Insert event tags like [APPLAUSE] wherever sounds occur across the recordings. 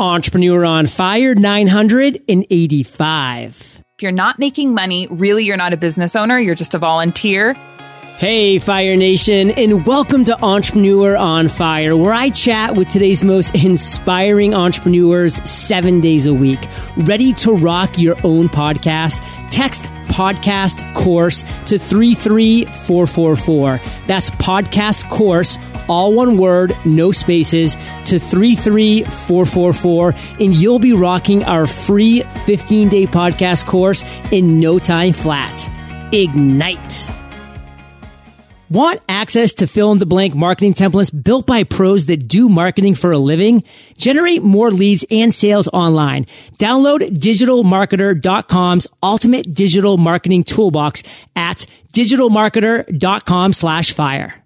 Entrepreneur on Fire 985. If you're not making money, really, you're not a business owner, you're just a volunteer. Hey, Fire Nation, and welcome to Entrepreneur on Fire, where I chat with today's most inspiring entrepreneurs seven days a week. Ready to rock your own podcast? Text podcast course to 33444. That's podcast course, all one word, no spaces, to 33444, and you'll be rocking our free 15 day podcast course in no time flat. Ignite. Want access to fill in the blank marketing templates built by pros that do marketing for a living? Generate more leads and sales online. Download digitalmarketer.com's ultimate digital marketing toolbox at digitalmarketer.com slash fire.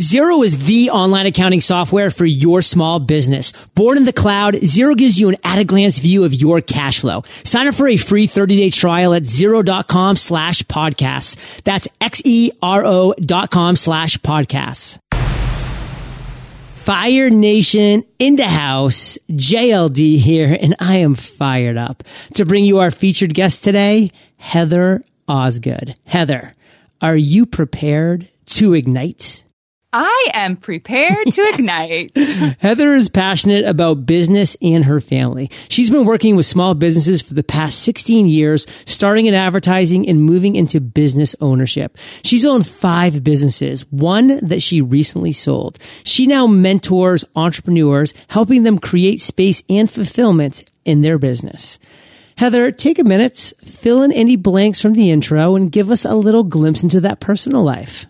Xero is the online accounting software for your small business. Born in the cloud, Xero gives you an at a glance view of your cash flow. Sign up for a free 30 day trial at xero.com slash podcasts. That's X-E-R-O dot com slash podcasts. Fire Nation in the house, JLD here, and I am fired up to bring you our featured guest today, Heather Osgood. Heather, are you prepared to ignite? I am prepared to [LAUGHS] ignite. Heather is passionate about business and her family. She's been working with small businesses for the past 16 years, starting in advertising and moving into business ownership. She's owned five businesses, one that she recently sold. She now mentors entrepreneurs, helping them create space and fulfillment in their business. Heather, take a minute, fill in any blanks from the intro and give us a little glimpse into that personal life.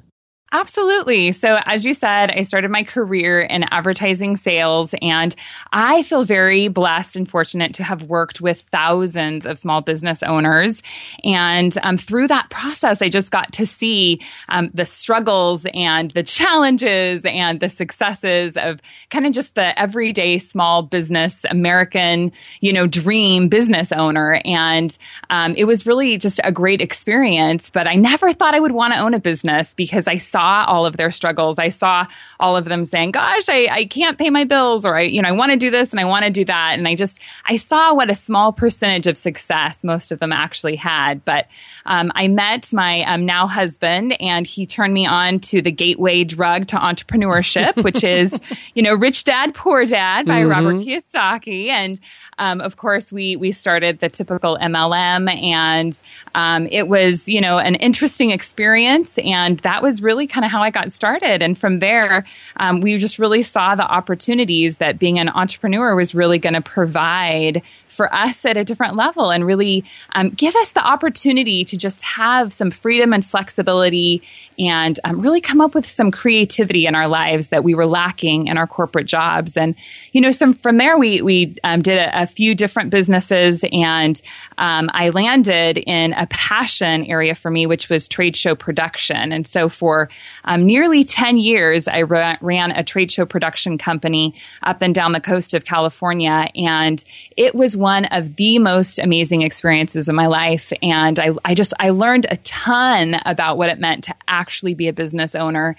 Absolutely. So, as you said, I started my career in advertising sales, and I feel very blessed and fortunate to have worked with thousands of small business owners. And um, through that process, I just got to see um, the struggles and the challenges and the successes of kind of just the everyday small business American, you know, dream business owner. And um, it was really just a great experience. But I never thought I would want to own a business because I saw saw all of their struggles. I saw all of them saying, gosh, I, I can't pay my bills or I, you know, I want to do this and I want to do that. And I just, I saw what a small percentage of success most of them actually had. But um, I met my um, now husband and he turned me on to the gateway drug to entrepreneurship, which is, [LAUGHS] you know, Rich Dad, Poor Dad by mm-hmm. Robert Kiyosaki. And um, of course, we we started the typical MLM, and um, it was you know an interesting experience, and that was really kind of how I got started. And from there, um, we just really saw the opportunities that being an entrepreneur was really going to provide for us at a different level, and really um, give us the opportunity to just have some freedom and flexibility, and um, really come up with some creativity in our lives that we were lacking in our corporate jobs. And you know, some from there we we um, did a, a few different businesses, and um, I landed in a passion area for me, which was trade show production. And so for um, nearly 10 years, I ra- ran a trade show production company up and down the coast of California. And it was one of the most amazing experiences of my life. And I, I just, I learned a ton about what it meant to actually be a business owner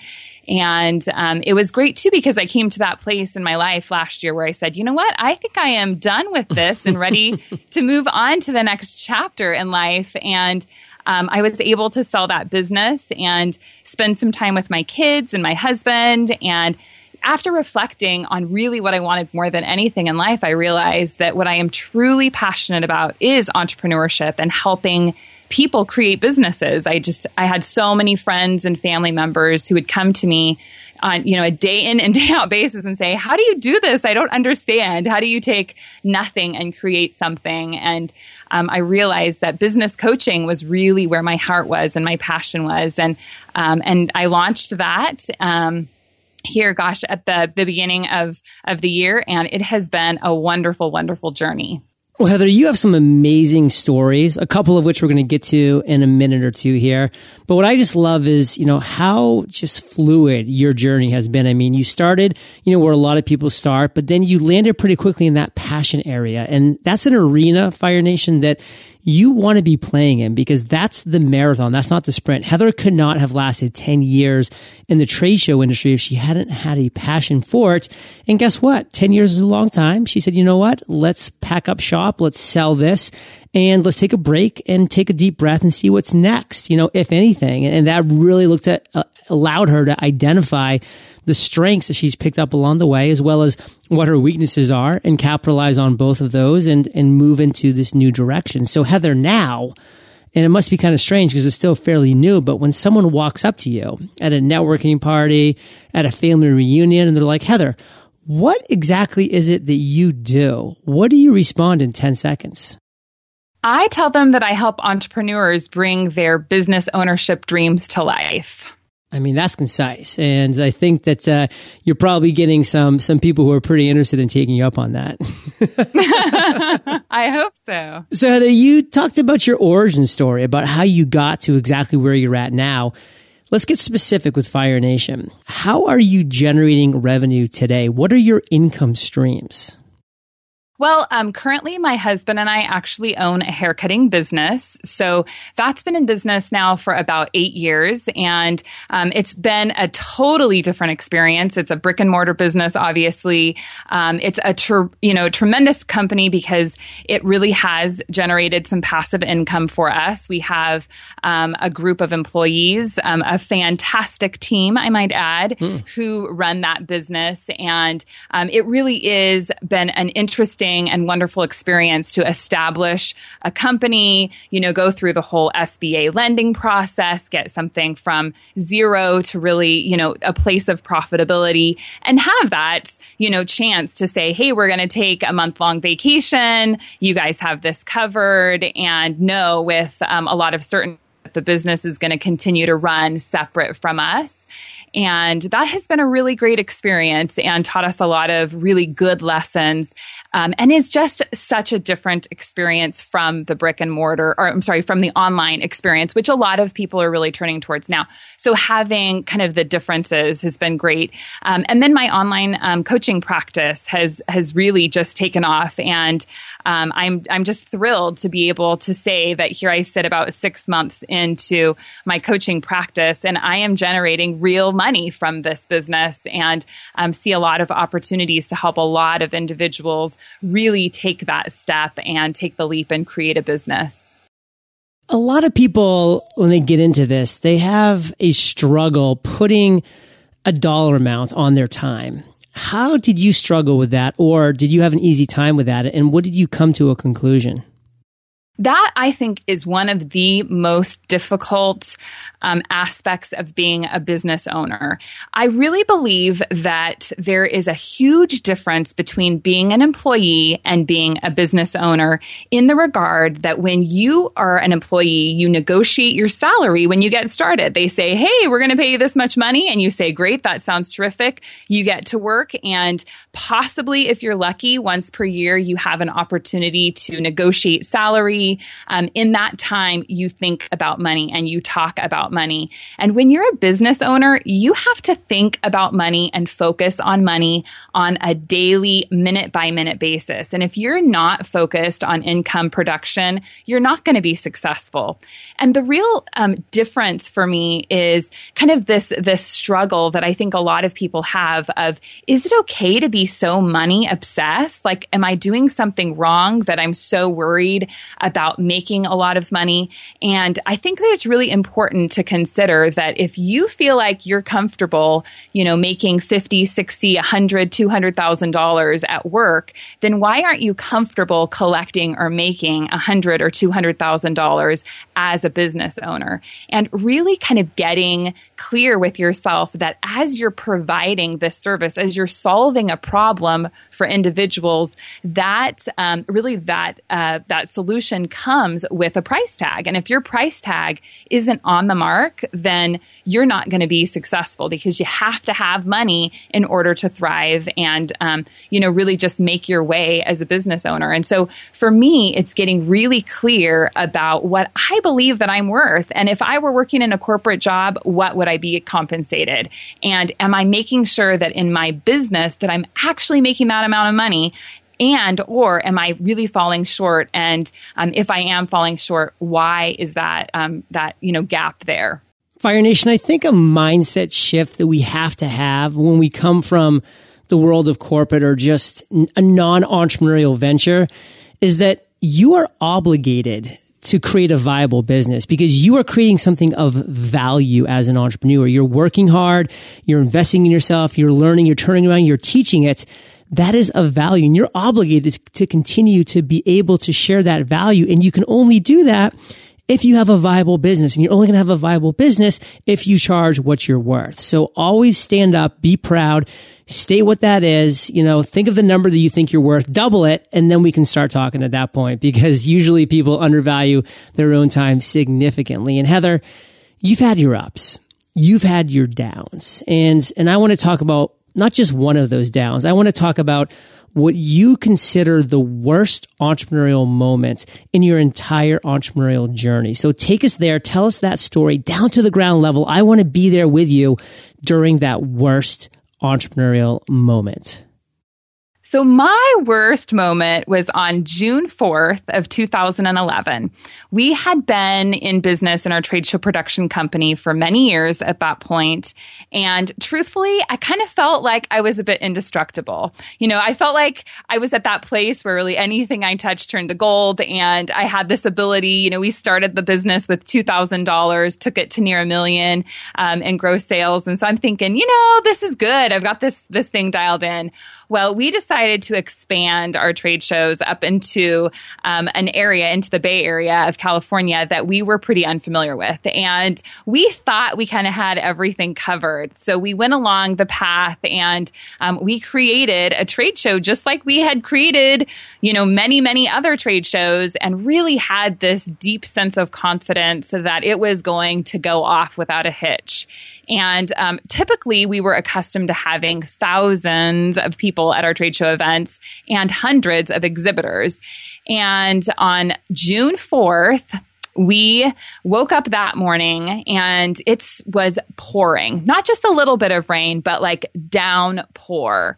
and um, it was great too because I came to that place in my life last year where I said, you know what? I think I am done with this and ready [LAUGHS] to move on to the next chapter in life. And um, I was able to sell that business and spend some time with my kids and my husband. And after reflecting on really what I wanted more than anything in life, I realized that what I am truly passionate about is entrepreneurship and helping people create businesses. I just, I had so many friends and family members who would come to me on, you know, a day in and [LAUGHS] day out basis and say, how do you do this? I don't understand. How do you take nothing and create something? And um, I realized that business coaching was really where my heart was and my passion was. And, um, and I launched that. Um, here gosh at the the beginning of of the year and it has been a wonderful wonderful journey well, Heather, you have some amazing stories, a couple of which we're going to get to in a minute or two here. But what I just love is, you know, how just fluid your journey has been. I mean, you started, you know, where a lot of people start, but then you landed pretty quickly in that passion area. And that's an arena, Fire Nation, that you want to be playing in because that's the marathon. That's not the sprint. Heather could not have lasted 10 years in the trade show industry if she hadn't had a passion for it. And guess what? 10 years is a long time. She said, you know what? Let's pack up shop. Let's sell this and let's take a break and take a deep breath and see what's next, you know, if anything. And that really looked at, uh, allowed her to identify the strengths that she's picked up along the way, as well as what her weaknesses are and capitalize on both of those and, and move into this new direction. So Heather now, and it must be kind of strange because it's still fairly new, but when someone walks up to you at a networking party, at a family reunion, and they're like, Heather, what exactly is it that you do? What do you respond in 10 seconds? I tell them that I help entrepreneurs bring their business ownership dreams to life. I mean, that's concise, and I think that uh, you're probably getting some some people who are pretty interested in taking you up on that. [LAUGHS] I hope so. So, Heather, you talked about your origin story, about how you got to exactly where you're at now. Let's get specific with Fire Nation. How are you generating revenue today? What are your income streams? Well, um, currently, my husband and I actually own a haircutting business. So that's been in business now for about eight years. And um, it's been a totally different experience. It's a brick and mortar business, obviously. Um, it's a tr- you know tremendous company because it really has generated some passive income for us. We have um, a group of employees, um, a fantastic team, I might add, mm. who run that business. And um, it really is been an interesting interesting and wonderful experience to establish a company, you know, go through the whole SBA lending process, get something from zero to really, you know, a place of profitability and have that, you know, chance to say, hey, we're going to take a month long vacation. You guys have this covered and know with um, a lot of certainty the business is going to continue to run separate from us. And that has been a really great experience and taught us a lot of really good lessons um, and is just such a different experience from the brick and mortar, or I'm sorry, from the online experience, which a lot of people are really turning towards now. So having kind of the differences has been great. Um, and then my online um, coaching practice has has really just taken off, and um, I'm I'm just thrilled to be able to say that here I sit about six months into my coaching practice, and I am generating real money from this business and um, see a lot of opportunities to help a lot of individuals really take that step and take the leap and create a business. A lot of people, when they get into this, they have a struggle putting a dollar amount on their time. How did you struggle with that, or did you have an easy time with that? And what did you come to a conclusion? That I think is one of the most difficult um, aspects of being a business owner. I really believe that there is a huge difference between being an employee and being a business owner in the regard that when you are an employee, you negotiate your salary when you get started. They say, Hey, we're going to pay you this much money. And you say, Great, that sounds terrific. You get to work. And possibly, if you're lucky, once per year, you have an opportunity to negotiate salary um, in that time, you think about money and you talk about money. And when you're a business owner, you have to think about money and focus on money on a daily, minute by minute basis. And if you're not focused on income production, you're not going to be successful. And the real um, difference for me is kind of this this struggle that I think a lot of people have of is it okay to be so money obsessed? Like, am I doing something wrong that I'm so worried about? About making a lot of money. And I think that it's really important to consider that if you feel like you're comfortable, you know, making 50, 60, 100, 200,000 dollars at work, then why aren't you comfortable collecting or making 100 or 200,000 dollars as a business owner? And really kind of getting clear with yourself that as you're providing this service, as you're solving a problem for individuals, that um, really that uh, that solution comes with a price tag. And if your price tag isn't on the mark, then you're not going to be successful because you have to have money in order to thrive and, um, you know, really just make your way as a business owner. And so for me, it's getting really clear about what I believe that I'm worth. And if I were working in a corporate job, what would I be compensated? And am I making sure that in my business that I'm actually making that amount of money and or am I really falling short? And um, if I am falling short, why is that um, that you know gap there? Fire Nation, I think a mindset shift that we have to have when we come from the world of corporate or just a non entrepreneurial venture is that you are obligated to create a viable business because you are creating something of value as an entrepreneur. You're working hard, you're investing in yourself, you're learning, you're turning around, you're teaching it. That is of value and you're obligated to continue to be able to share that value. And you can only do that if you have a viable business and you're only going to have a viable business if you charge what you're worth. So always stand up, be proud, state what that is, you know, think of the number that you think you're worth, double it, and then we can start talking at that point because [LAUGHS] usually people undervalue their own time significantly. And Heather, you've had your ups, you've had your downs, and, and I want to talk about not just one of those downs. I want to talk about what you consider the worst entrepreneurial moment in your entire entrepreneurial journey. So take us there. Tell us that story down to the ground level. I want to be there with you during that worst entrepreneurial moment. So my worst moment was on June 4th of 2011. We had been in business in our trade show production company for many years at that point, and truthfully, I kind of felt like I was a bit indestructible. You know, I felt like I was at that place where really anything I touched turned to gold and I had this ability, you know, we started the business with $2,000, took it to near a million um, in gross sales. And so I'm thinking, you know, this is good. I've got this, this thing dialed in. Well, we decided to expand our trade shows up into um, an area, into the Bay Area of California that we were pretty unfamiliar with. And we thought we kind of had everything covered. So we went along the path and um, we created a trade show just like we had created, you know, many, many other trade shows and really had this deep sense of confidence that it was going to go off without a hitch. And um, typically, we were accustomed to having thousands of people at our trade show events and hundreds of exhibitors. And on June 4th, we woke up that morning and it was pouring, not just a little bit of rain, but like downpour.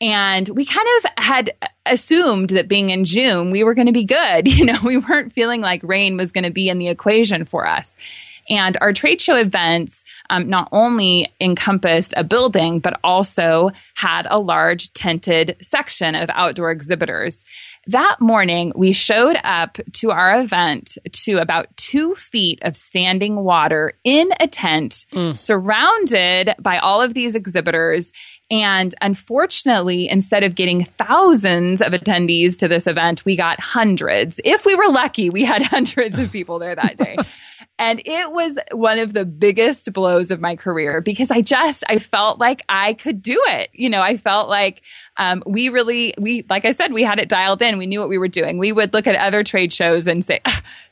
And we kind of had assumed that being in June, we were going to be good. [LAUGHS] You know, we weren't feeling like rain was going to be in the equation for us. And our trade show events um, not only encompassed a building, but also had a large tented section of outdoor exhibitors. That morning, we showed up to our event to about two feet of standing water in a tent, mm. surrounded by all of these exhibitors. And unfortunately, instead of getting thousands of attendees to this event, we got hundreds. If we were lucky, we had [LAUGHS] hundreds of people there that day. [LAUGHS] And it was one of the biggest blows of my career because I just, I felt like I could do it. You know, I felt like um, we really, we, like I said, we had it dialed in. We knew what we were doing. We would look at other trade shows and say,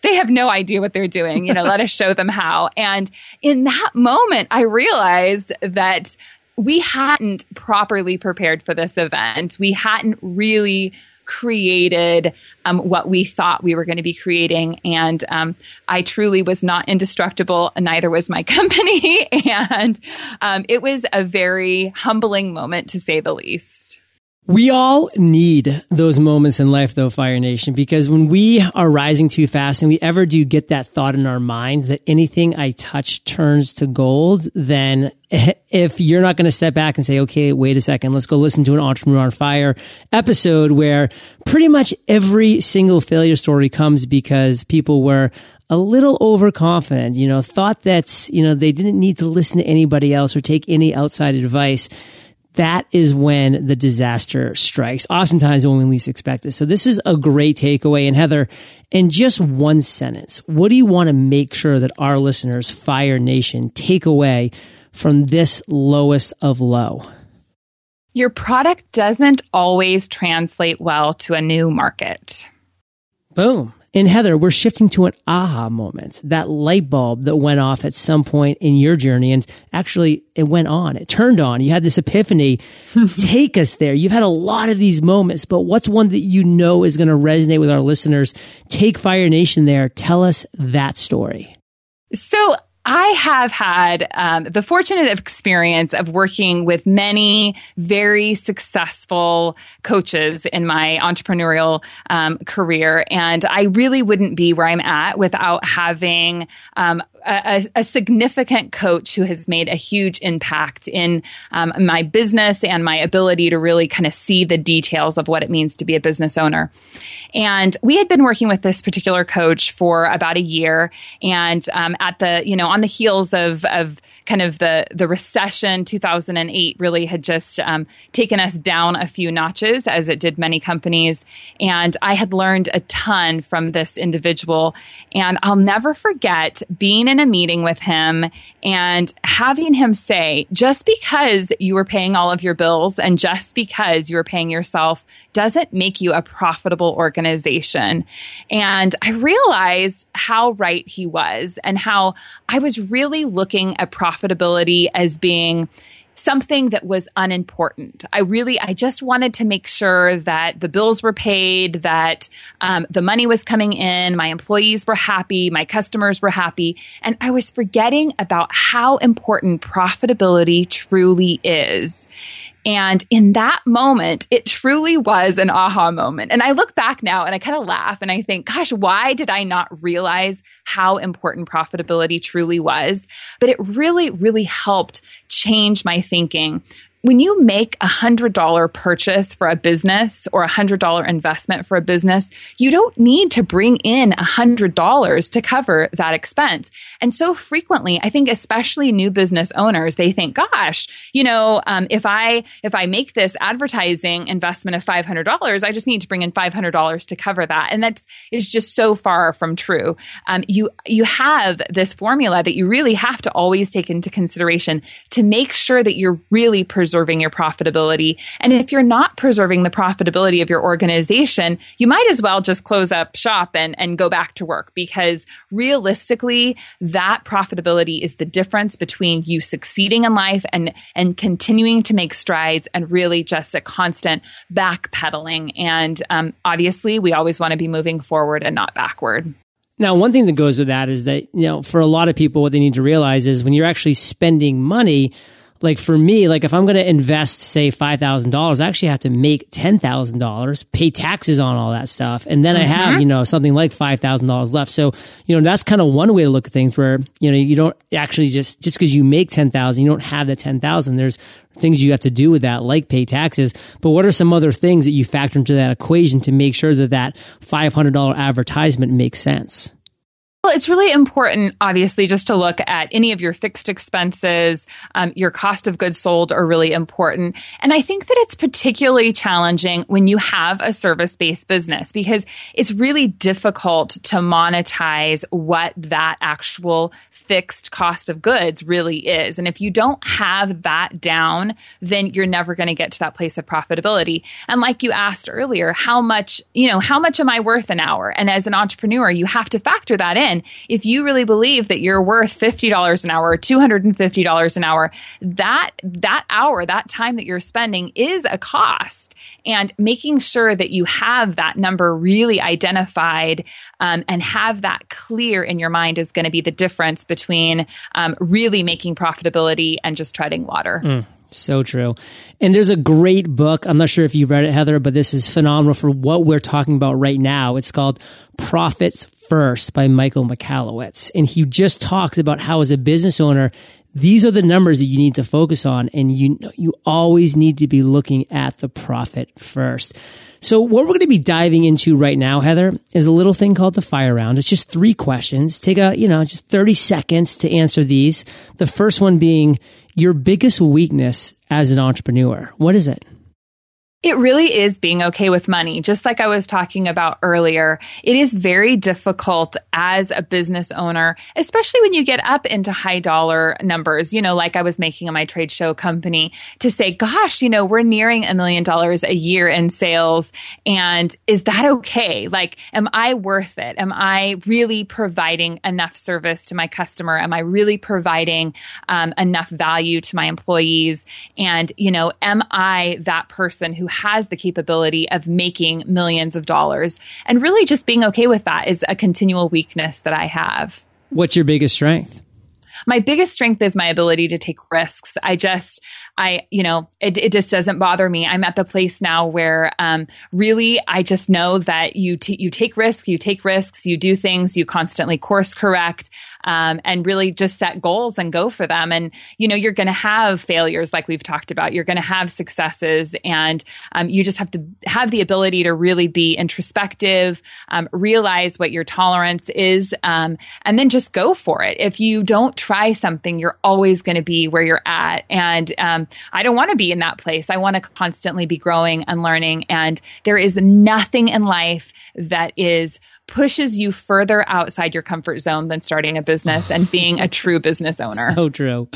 they have no idea what they're doing. You know, let us show them how. And in that moment, I realized that we hadn't properly prepared for this event. We hadn't really created um, what we thought we were going to be creating. And um, I truly was not indestructible, neither was my [LAUGHS] company. and um, it was a very humbling moment, to say the least. We all need those moments in life though, Fire Nation, because when we are rising too fast and we ever do get that thought in our mind that anything I touch turns to gold, then [LAUGHS] if you're not going to step back and say, okay, wait a second, let's go listen to an Entrepreneur on Fire episode where pretty much every single failure story comes because people were a little overconfident, you know, thought that's, you know, they didn't need to listen to anybody else or take any outside advice that is when the disaster strikes. Oftentimes when we least expect it. So this is a great takeaway. And Heather, in just one sentence, what do you want to make sure that our listeners, Fire Nation, take away from this lowest of low? Your product doesn't always translate well to a new market. Boom. And Heather, we're shifting to an aha moment, that light bulb that went off at some point in your journey. And actually, it went on, it turned on. You had this epiphany. [LAUGHS] Take us there. You've had a lot of these moments, but what's one that you know is going to resonate with our listeners? Take Fire Nation there. Tell us that story. So I have had um, the fortunate experience of working with many very successful coaches in my entrepreneurial um, career. And I really wouldn't be where I'm at without having um, a, a, significant coach who has made a huge impact in um, my business and my ability to really kind of see the details of what it means to be a business owner. And we had been working with this particular coach for about a year. And um, at the, you know, on the heels of of kind of the the recession 2008 really had just um, taken us down a few notches as it did many companies. And i had learned a ton from this individual. And i'll never forget being in a meeting with him and having him say just because you were paying all of your bills and just because you were paying yourself doesn't make you a profitable organization. And i realized how right he was and how i was really looking at profit profitability as being something that was unimportant. I really, I just wanted to make sure that the bills were paid, that um, the money was coming in, my employees were happy, my customers were happy, and I was forgetting about how important profitability truly is. And in that moment, it truly was an aha moment. And I look back now and I kind of laugh and I think, gosh, why did I not realize how important profitability truly was? But it really, really helped change my thinking when you make a hundred dollar purchase for a business or a hundred dollar investment for a business, you don't need to bring in a hundred dollars to cover that expense. And so frequently, I think especially new business owners, they think, gosh, you know, um, if I, if I make this advertising investment of $500, I just need to bring in $500 to cover that. And that is is just so far from true. Um, you, you have this formula that you really have to always take into consideration to make sure that you're really preserving preserving your profitability. And if you're not preserving the profitability of your organization, you might as well just close up shop and, and go back to work because realistically, that profitability is the difference between you succeeding in life and, and continuing to make strides and really just a constant backpedaling. And um, obviously, we always want to be moving forward and not backward. Now, one thing that goes with that is that, you know, for a lot of people, what they need to realize is when you're actually spending money, like for me, like if I'm going to invest, say $5,000, I actually have to make $10,000, pay taxes on all that stuff. And then mm-hmm. I have, you know, something like $5,000 left. So, you know, that's kind of one way to look at things where, you know, you don't actually just, just because you make 10,000, you don't have the 10,000. There's things you have to do with that, like pay taxes. But what are some other things that you factor into that equation to make sure that that $500 advertisement makes sense? Well, it's really important, obviously, just to look at any of your fixed expenses. Um, your cost of goods sold are really important. And I think that it's particularly challenging when you have a service based business because it's really difficult to monetize what that actual fixed cost of goods really is. And if you don't have that down, then you're never going to get to that place of profitability. And like you asked earlier, how much, you know, how much am I worth an hour? And as an entrepreneur, you have to factor that in if you really believe that you're worth $50 an hour or $250 an hour, that that hour, that time that you're spending is a cost. And making sure that you have that number really identified um, and have that clear in your mind is going to be the difference between um, really making profitability and just treading water. Mm. So true. And there's a great book. I'm not sure if you've read it, Heather, but this is phenomenal for what we're talking about right now. It's called Profits First by Michael Michalowicz. And he just talks about how as a business owner, these are the numbers that you need to focus on. And you, you always need to be looking at the profit first. So what we're going to be diving into right now, Heather, is a little thing called the fire round. It's just three questions. Take a, you know, just 30 seconds to answer these. The first one being your biggest weakness as an entrepreneur. What is it? It really is being okay with money. Just like I was talking about earlier, it is very difficult as a business owner, especially when you get up into high dollar numbers, you know, like I was making in my trade show company, to say, gosh, you know, we're nearing a million dollars a year in sales. And is that okay? Like, am I worth it? Am I really providing enough service to my customer? Am I really providing um, enough value to my employees? And, you know, am I that person who has the capability of making millions of dollars. And really just being okay with that is a continual weakness that I have. What's your biggest strength? my biggest strength is my ability to take risks. I just, I, you know, it, it just doesn't bother me. I'm at the place now where um, really I just know that you t- you take risks, you take risks, you do things, you constantly course correct um, and really just set goals and go for them. And, you know, you're going to have failures like we've talked about. You're going to have successes and um, you just have to have the ability to really be introspective, um, realize what your tolerance is, um, and then just go for it. If you don't try something, you're always going to be where you're at. And um, I don't want to be in that place. I want to constantly be growing and learning. And there is nothing in life that is pushes you further outside your comfort zone than starting a business and being a true business [LAUGHS] owner. So true.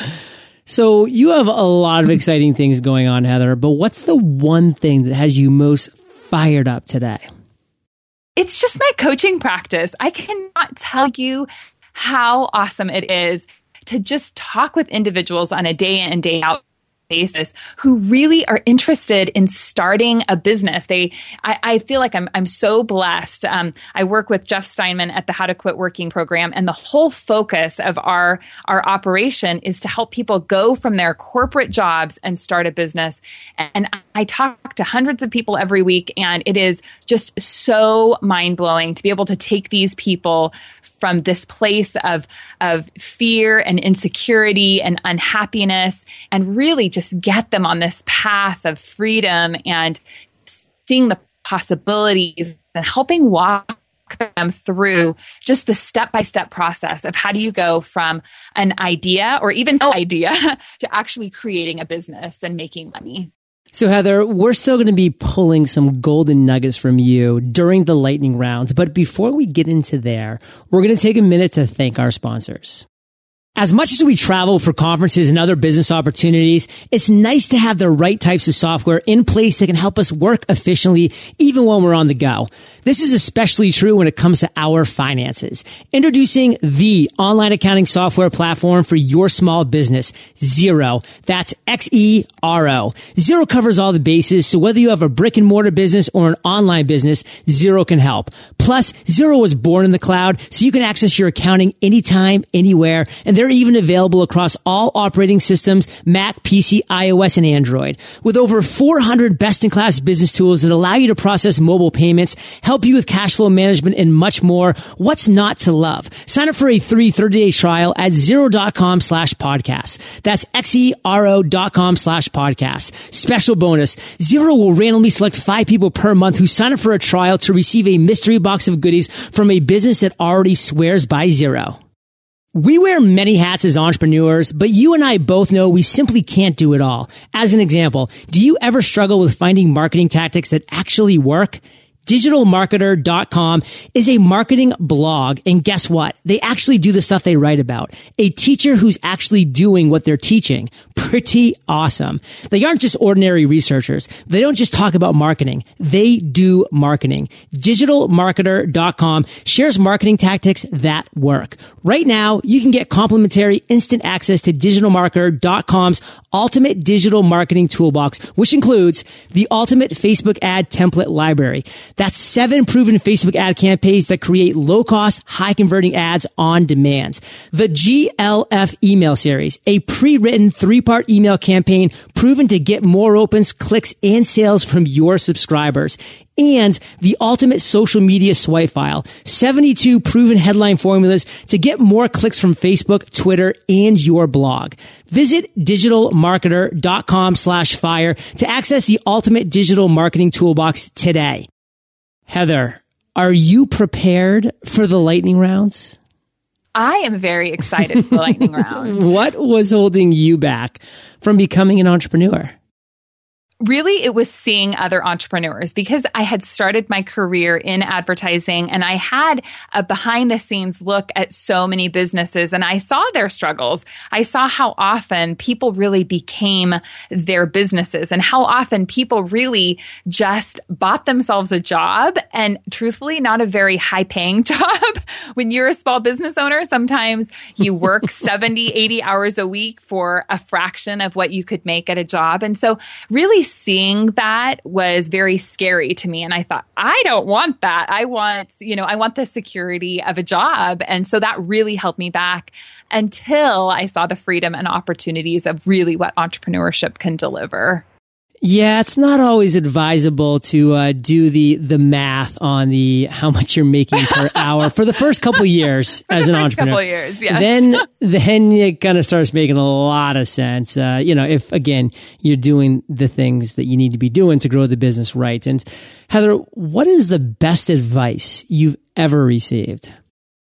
So you have a lot of exciting things going on, Heather, but what's the one thing that has you most fired up today? It's just my coaching practice. I cannot tell you how awesome it is to just talk with individuals on a day in and day out basis who really are interested in starting a business. They, I, I feel like I'm, I'm so blessed. Um, I work with Jeff Steinman at the How to Quit Working program, and the whole focus of our our operation is to help people go from their corporate jobs and start a business. And I talk to hundreds of people every week, and it is just so mind blowing to be able to take these people from this place of of fear and insecurity and unhappiness and really just get them on this path of freedom and seeing the possibilities and helping walk them through just the step by step process of how do you go from an idea or even no oh. idea [LAUGHS] to actually creating a business and making money. So Heather, we're still going to be pulling some golden nuggets from you during the lightning round. But before we get into there, we're going to take a minute to thank our sponsors. As much as we travel for conferences and other business opportunities, it's nice to have the right types of software in place that can help us work efficiently even when we're on the go. This is especially true when it comes to our finances. Introducing the online accounting software platform for your small business, Xero. That's X-E-R-O. Xero covers all the bases, so whether you have a brick and mortar business or an online business, Xero can help. Zero Xero was born in the cloud, so you can access your accounting anytime, anywhere, and they're even available across all operating systems, Mac, PC, iOS, and Android. With over 400 best-in-class business tools that allow you to process mobile payments, help you with cash flow management, and much more, what's not to love? Sign up for a free 30-day trial at xero.com slash podcast. That's X-E-R-O dot com slash podcast. Special bonus, Xero will randomly select five people per month who sign up for a trial to receive a mystery box of goodies from a business that already swears by Xero. We wear many hats as entrepreneurs, but you and I both know we simply can't do it all. As an example, do you ever struggle with finding marketing tactics that actually work? digitalmarketer.com is a marketing blog. And guess what? They actually do the stuff they write about. A teacher who's actually doing what they're teaching. Pretty awesome. They aren't just ordinary researchers. They don't just talk about marketing. They do marketing. Digitalmarketer.com shares marketing tactics that work. Right now, you can get complimentary instant access to digitalmarketer.com's ultimate digital marketing toolbox, which includes the ultimate Facebook ad template library. That's seven proven Facebook ad campaigns that create low cost, high converting ads on demand. The GLF email series, a pre-written three part email campaign proven to get more opens, clicks, and sales from your subscribers and the ultimate social media swipe file. 72 proven headline formulas to get more clicks from Facebook, Twitter, and your blog. Visit digitalmarketer.com slash fire to access the ultimate digital marketing toolbox today. Heather, are you prepared for the lightning rounds? I am very excited for the lightning [LAUGHS] round. what was holding you back from becoming an entrepreneur? Really it was seeing other entrepreneurs because I had started my career in advertising and I had a behind the scenes look at so many businesses and I saw their struggles. I saw how often people really became their businesses and how often people really just bought themselves a job and truthfully not a very high paying [LAUGHS] job. when you're a small business owner, sometimes you work [LAUGHS] 70, 80 hours a week for a fraction of what you could make at a job. And so really seeing that was very scary to me. And I thought, I don't want that. I want, you know, I want the security of a job. And so that really held me back until I saw the freedom and opportunities of really what entrepreneurship can deliver. Yeah, it's not always advisable to uh, do the the math on the how much you're making per [LAUGHS] hour for the first couple years as an entrepreneur. Couple years, yes. Then then it kind of starts making a lot of sense. Uh, you know, if again you're doing the things that you need to be doing to grow the business right. And Heather, what is the best advice you've ever received?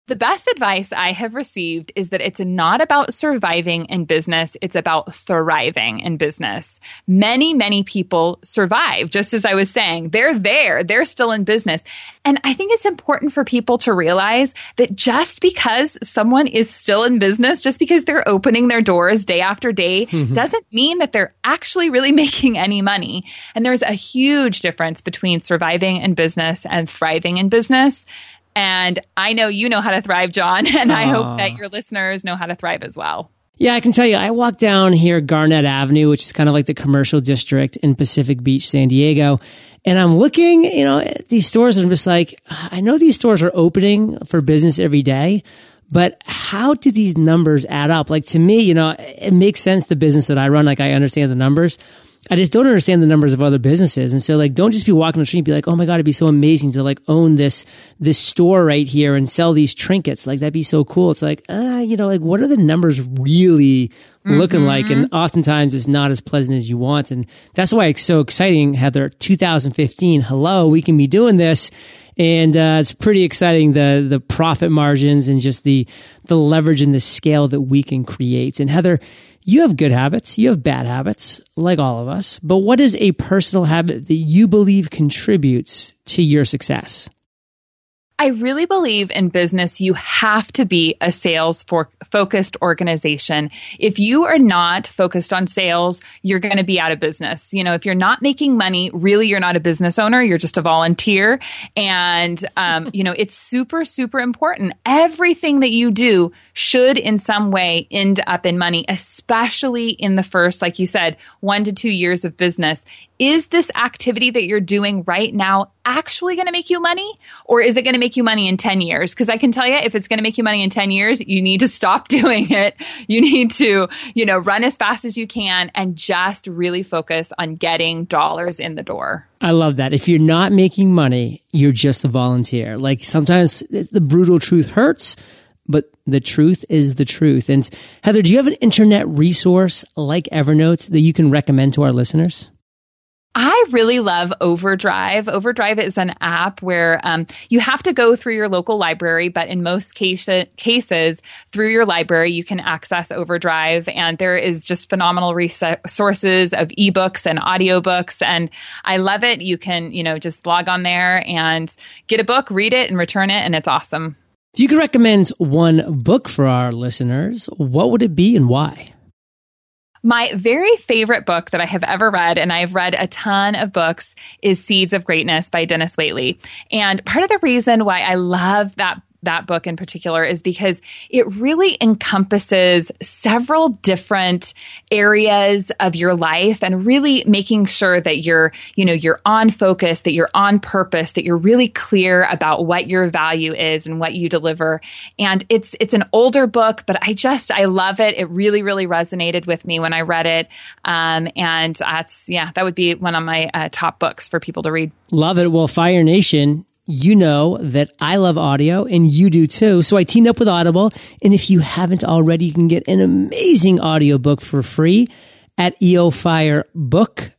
The best advice I have received is that it's not about surviving in business, it's about thriving in business. Many, many people survive, just as I was saying. They're there, they're still in business. And I think it's important for people to realize that just because someone is still in business, just because they're opening their doors day after day, mm-hmm. doesn't mean that they're actually really [LAUGHS] making any money. And there's a huge difference between surviving in business and thriving in business. And I know you know how to thrive, John, [LAUGHS] and I hope that your listeners know how to thrive as well. Yeah, I can tell you, I walked down here Garnet Avenue, which is kind of like the commercial district in Pacific Beach, San Diego. And I'm looking, you know, at these stores and I'm just like, I know these stores are opening for business every day, but how do these numbers add up? Like to me, you know, it makes sense the business that I run. Like I understand the numbers, I just don't understand the numbers of other businesses. And so like, don't just be walking the street and be like, oh my God, it'd be so amazing to like own this, this store right here and sell these trinkets. Like that'd be so cool. It's like, ah, uh, you know, like what are the numbers really mm-hmm. looking like? And oftentimes it's not as pleasant as you want. And that's why it's so exciting, Heather, 2015. Hello, we can be doing this. And uh, it's pretty exciting the the profit margins and just the the leverage and the scale that we can create. And Heather, you have good habits, you have bad habits, like all of us, but what is a personal habit that you believe contributes to your success? I really believe in business, you have to be a sales for focused organization. If you are not focused on sales, you're going to be out of business. You know, if you're not making money, really, you're not a business owner. You're just a volunteer. And, um, you know, it's super, super important. Everything that you do should in some way end up in money, especially in the first, like you said, one to two years of business. Is this activity that you're doing right now actually going to make you money or is it going to make you money in 10 years? Because I can tell you, if it's going to make you money in 10 years, you need to stop [LAUGHS] doing it. You need to, you know, run as fast as you can and just really focus on getting dollars in the door. I love that. If you're not making money, you're just a volunteer. Like sometimes the brutal truth hurts, but the truth is the truth. And Heather, do you have an internet resource like Evernote that you can recommend to our listeners? I really love Overdrive. Overdrive is an app where um, you have to go through your local library, but in most case, cases, through your library, you can access Overdrive. And there is just phenomenal resources of ebooks and audiobooks. And I love it. You can, you know, just log on there and get a book, read it, and return it. And it's awesome. If you could recommend one book for our listeners, what would it be and why? My very favorite book that I have ever read, and I've read a ton of books, is Seeds of Greatness by Dennis Waitley. And part of the reason why I love that that book in particular is because it really encompasses several different areas of your life and really making sure that you're, you know, you're on focus, that you're on purpose, that you're really clear about what your value is and what you deliver. And it's it's an older book, but I just I love it. It really really resonated with me when I read it. Um, and that's yeah, that would be one of my uh, top books for people to read. Love it. Well, Fire Nation you know that I love audio and you do too. So I teamed up with Audible. And if you haven't already, you can get an amazing audiobook for free at eofirebook.com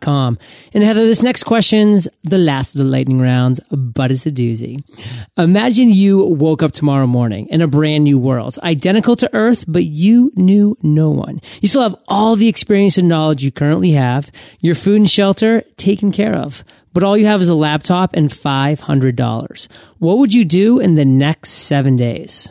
com. And Heather, this next question's the last of the lightning rounds, but it's a doozy. Imagine you woke up tomorrow morning in a brand new world, identical to Earth, but you knew no one. You still have all the experience and knowledge you currently have, your food and shelter taken care of, but all you have is a laptop and $500. What would you do in the next seven days?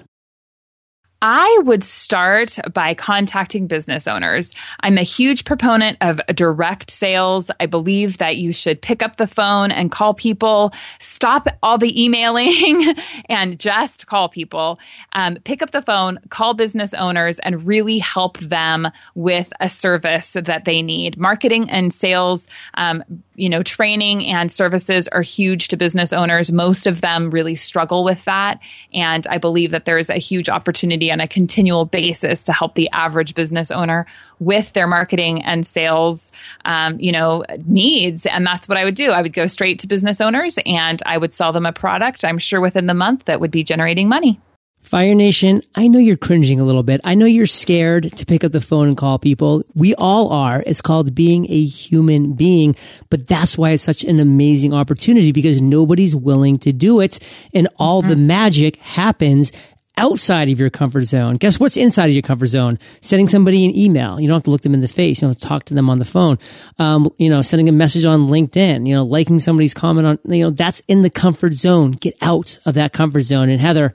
I would start by contacting business owners. I'm a huge proponent of direct sales. I believe that you should pick up the phone and call people, stop all the emailing [LAUGHS] and just call people. Um, pick up the phone, call business owners, and really help them with a service that they need. Marketing and sales, um, you know, training and services are huge to business owners. Most of them really struggle with that. And I believe that there's a huge opportunity on a continual basis to help the average business owner with their marketing and sales, um, you know, needs. And that's what I would do. I would go straight to business owners and I would sell them a product. I'm sure within the month that would be generating money. Fire Nation, I know you're cringing a little bit. I know you're scared to pick up the phone and call people. We all are. It's called being a human being, but that's why it's such an amazing opportunity because nobody's willing to do it. And all mm-hmm. the magic happens outside of your comfort zone. Guess what's inside of your comfort zone? Sending somebody an email. You don't have to look them in the face. You don't have to talk to them on the phone. Um, you know, sending a message on LinkedIn, you know, liking somebody's comment on, you know, that's in the comfort zone. Get out of that comfort zone. And Heather,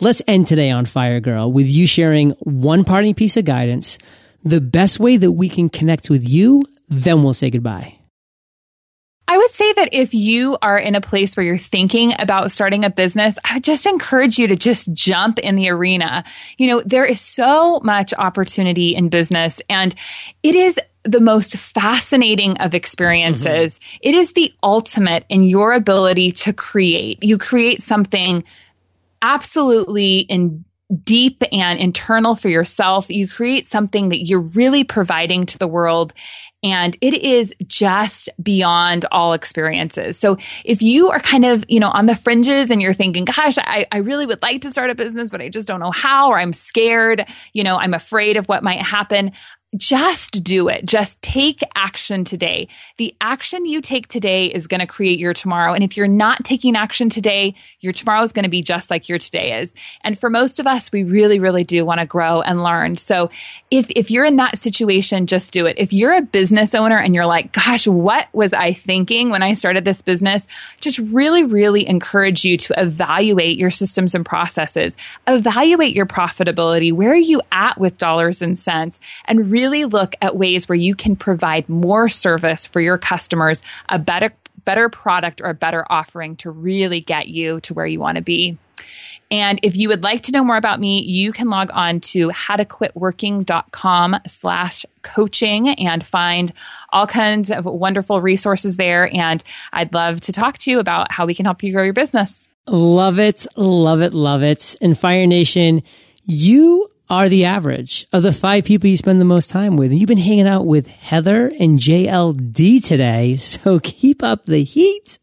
let's end today on Fire Girl with you sharing one parting piece of guidance, the best way that we can connect with you, then we'll say goodbye. I would say that if you are in a place where you're thinking about starting a business, I would just encourage you to just jump in the arena. You know, there is so much opportunity in business and it is the most fascinating of experiences. Mm-hmm. It is the ultimate in your ability to create. You create something absolutely in deep and internal for yourself. You create something that you're really providing to the world and it is just beyond all experiences. So if you are kind of, you know, on the fringes and you're thinking, gosh, I, I really would like to start a business, but I just don't know how, or I'm scared, you know, I'm afraid of what might happen just do it. Just take action today. The action you take today is going to create your tomorrow. And if you're not taking action today, your tomorrow is going to be just like your today is. And for most of us, we really, really do want to grow and learn. So if, if you're in that situation, just do it. If you're a business owner and you're like, gosh, what was I thinking when I started this business? Just really, really encourage you to evaluate your systems and processes, evaluate your profitability. Where are you at with dollars and cents? And really really look at ways where you can provide more service for your customers, a better better product or a better offering to really get you to where you want to be. And if you would like to know more about me, you can log on to howtoquitworking.com slash coaching and find all kinds of wonderful resources there. And I'd love to talk to you about how we can help you grow your business. Love it. Love it. Love it. And Fire Nation, you are the average of the five people you spend the most time with. You've been hanging out with Heather and JLD today. [LAUGHS] So keep up the heat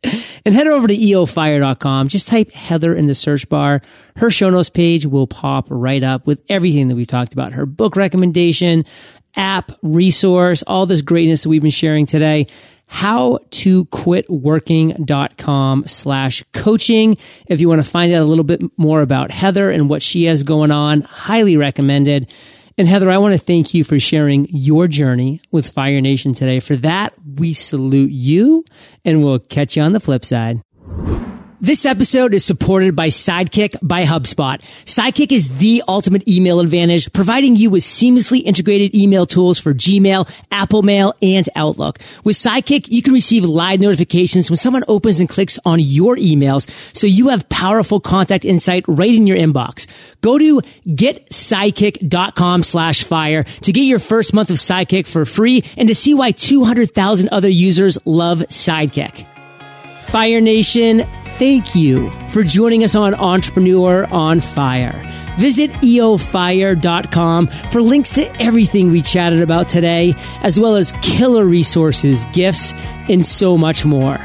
and head over to eofire.com. Just type Heather in the search bar. Her show notes page will pop right up with everything that we talked about. Her book recommendation, app, resource, all this greatness that we've been sharing today how to quit working.com slash coaching. If you want to find out a little bit more about Heather and what she has going on, highly recommended. And Heather, I want to thank you for sharing your journey with Fire Nation today. For that, we salute you and we'll catch you on the flip side. This episode is supported by Sidekick by HubSpot. Sidekick is the ultimate email advantage, providing you with seamlessly integrated email tools for Gmail, Apple Mail, and Outlook. With Sidekick, you can receive live notifications when someone opens and clicks on your emails, so you have powerful contact insight right in your inbox. Go to getsidekick.com slash fire to get your first month of Sidekick for free and to see why 200,000 other users love Sidekick. Fire Nation, thank you for joining us on Entrepreneur on Fire. Visit eofire.com for links to everything we chatted about today, as well as killer resources, gifts, and so much more.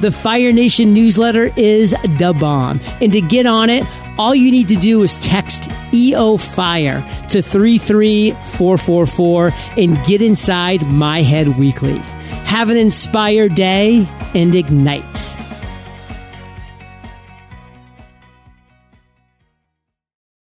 The Fire Nation newsletter is the bomb. And to get on it, all you need to do is text EO Fire to 33444 and get inside my head weekly. Have an inspired day and ignite.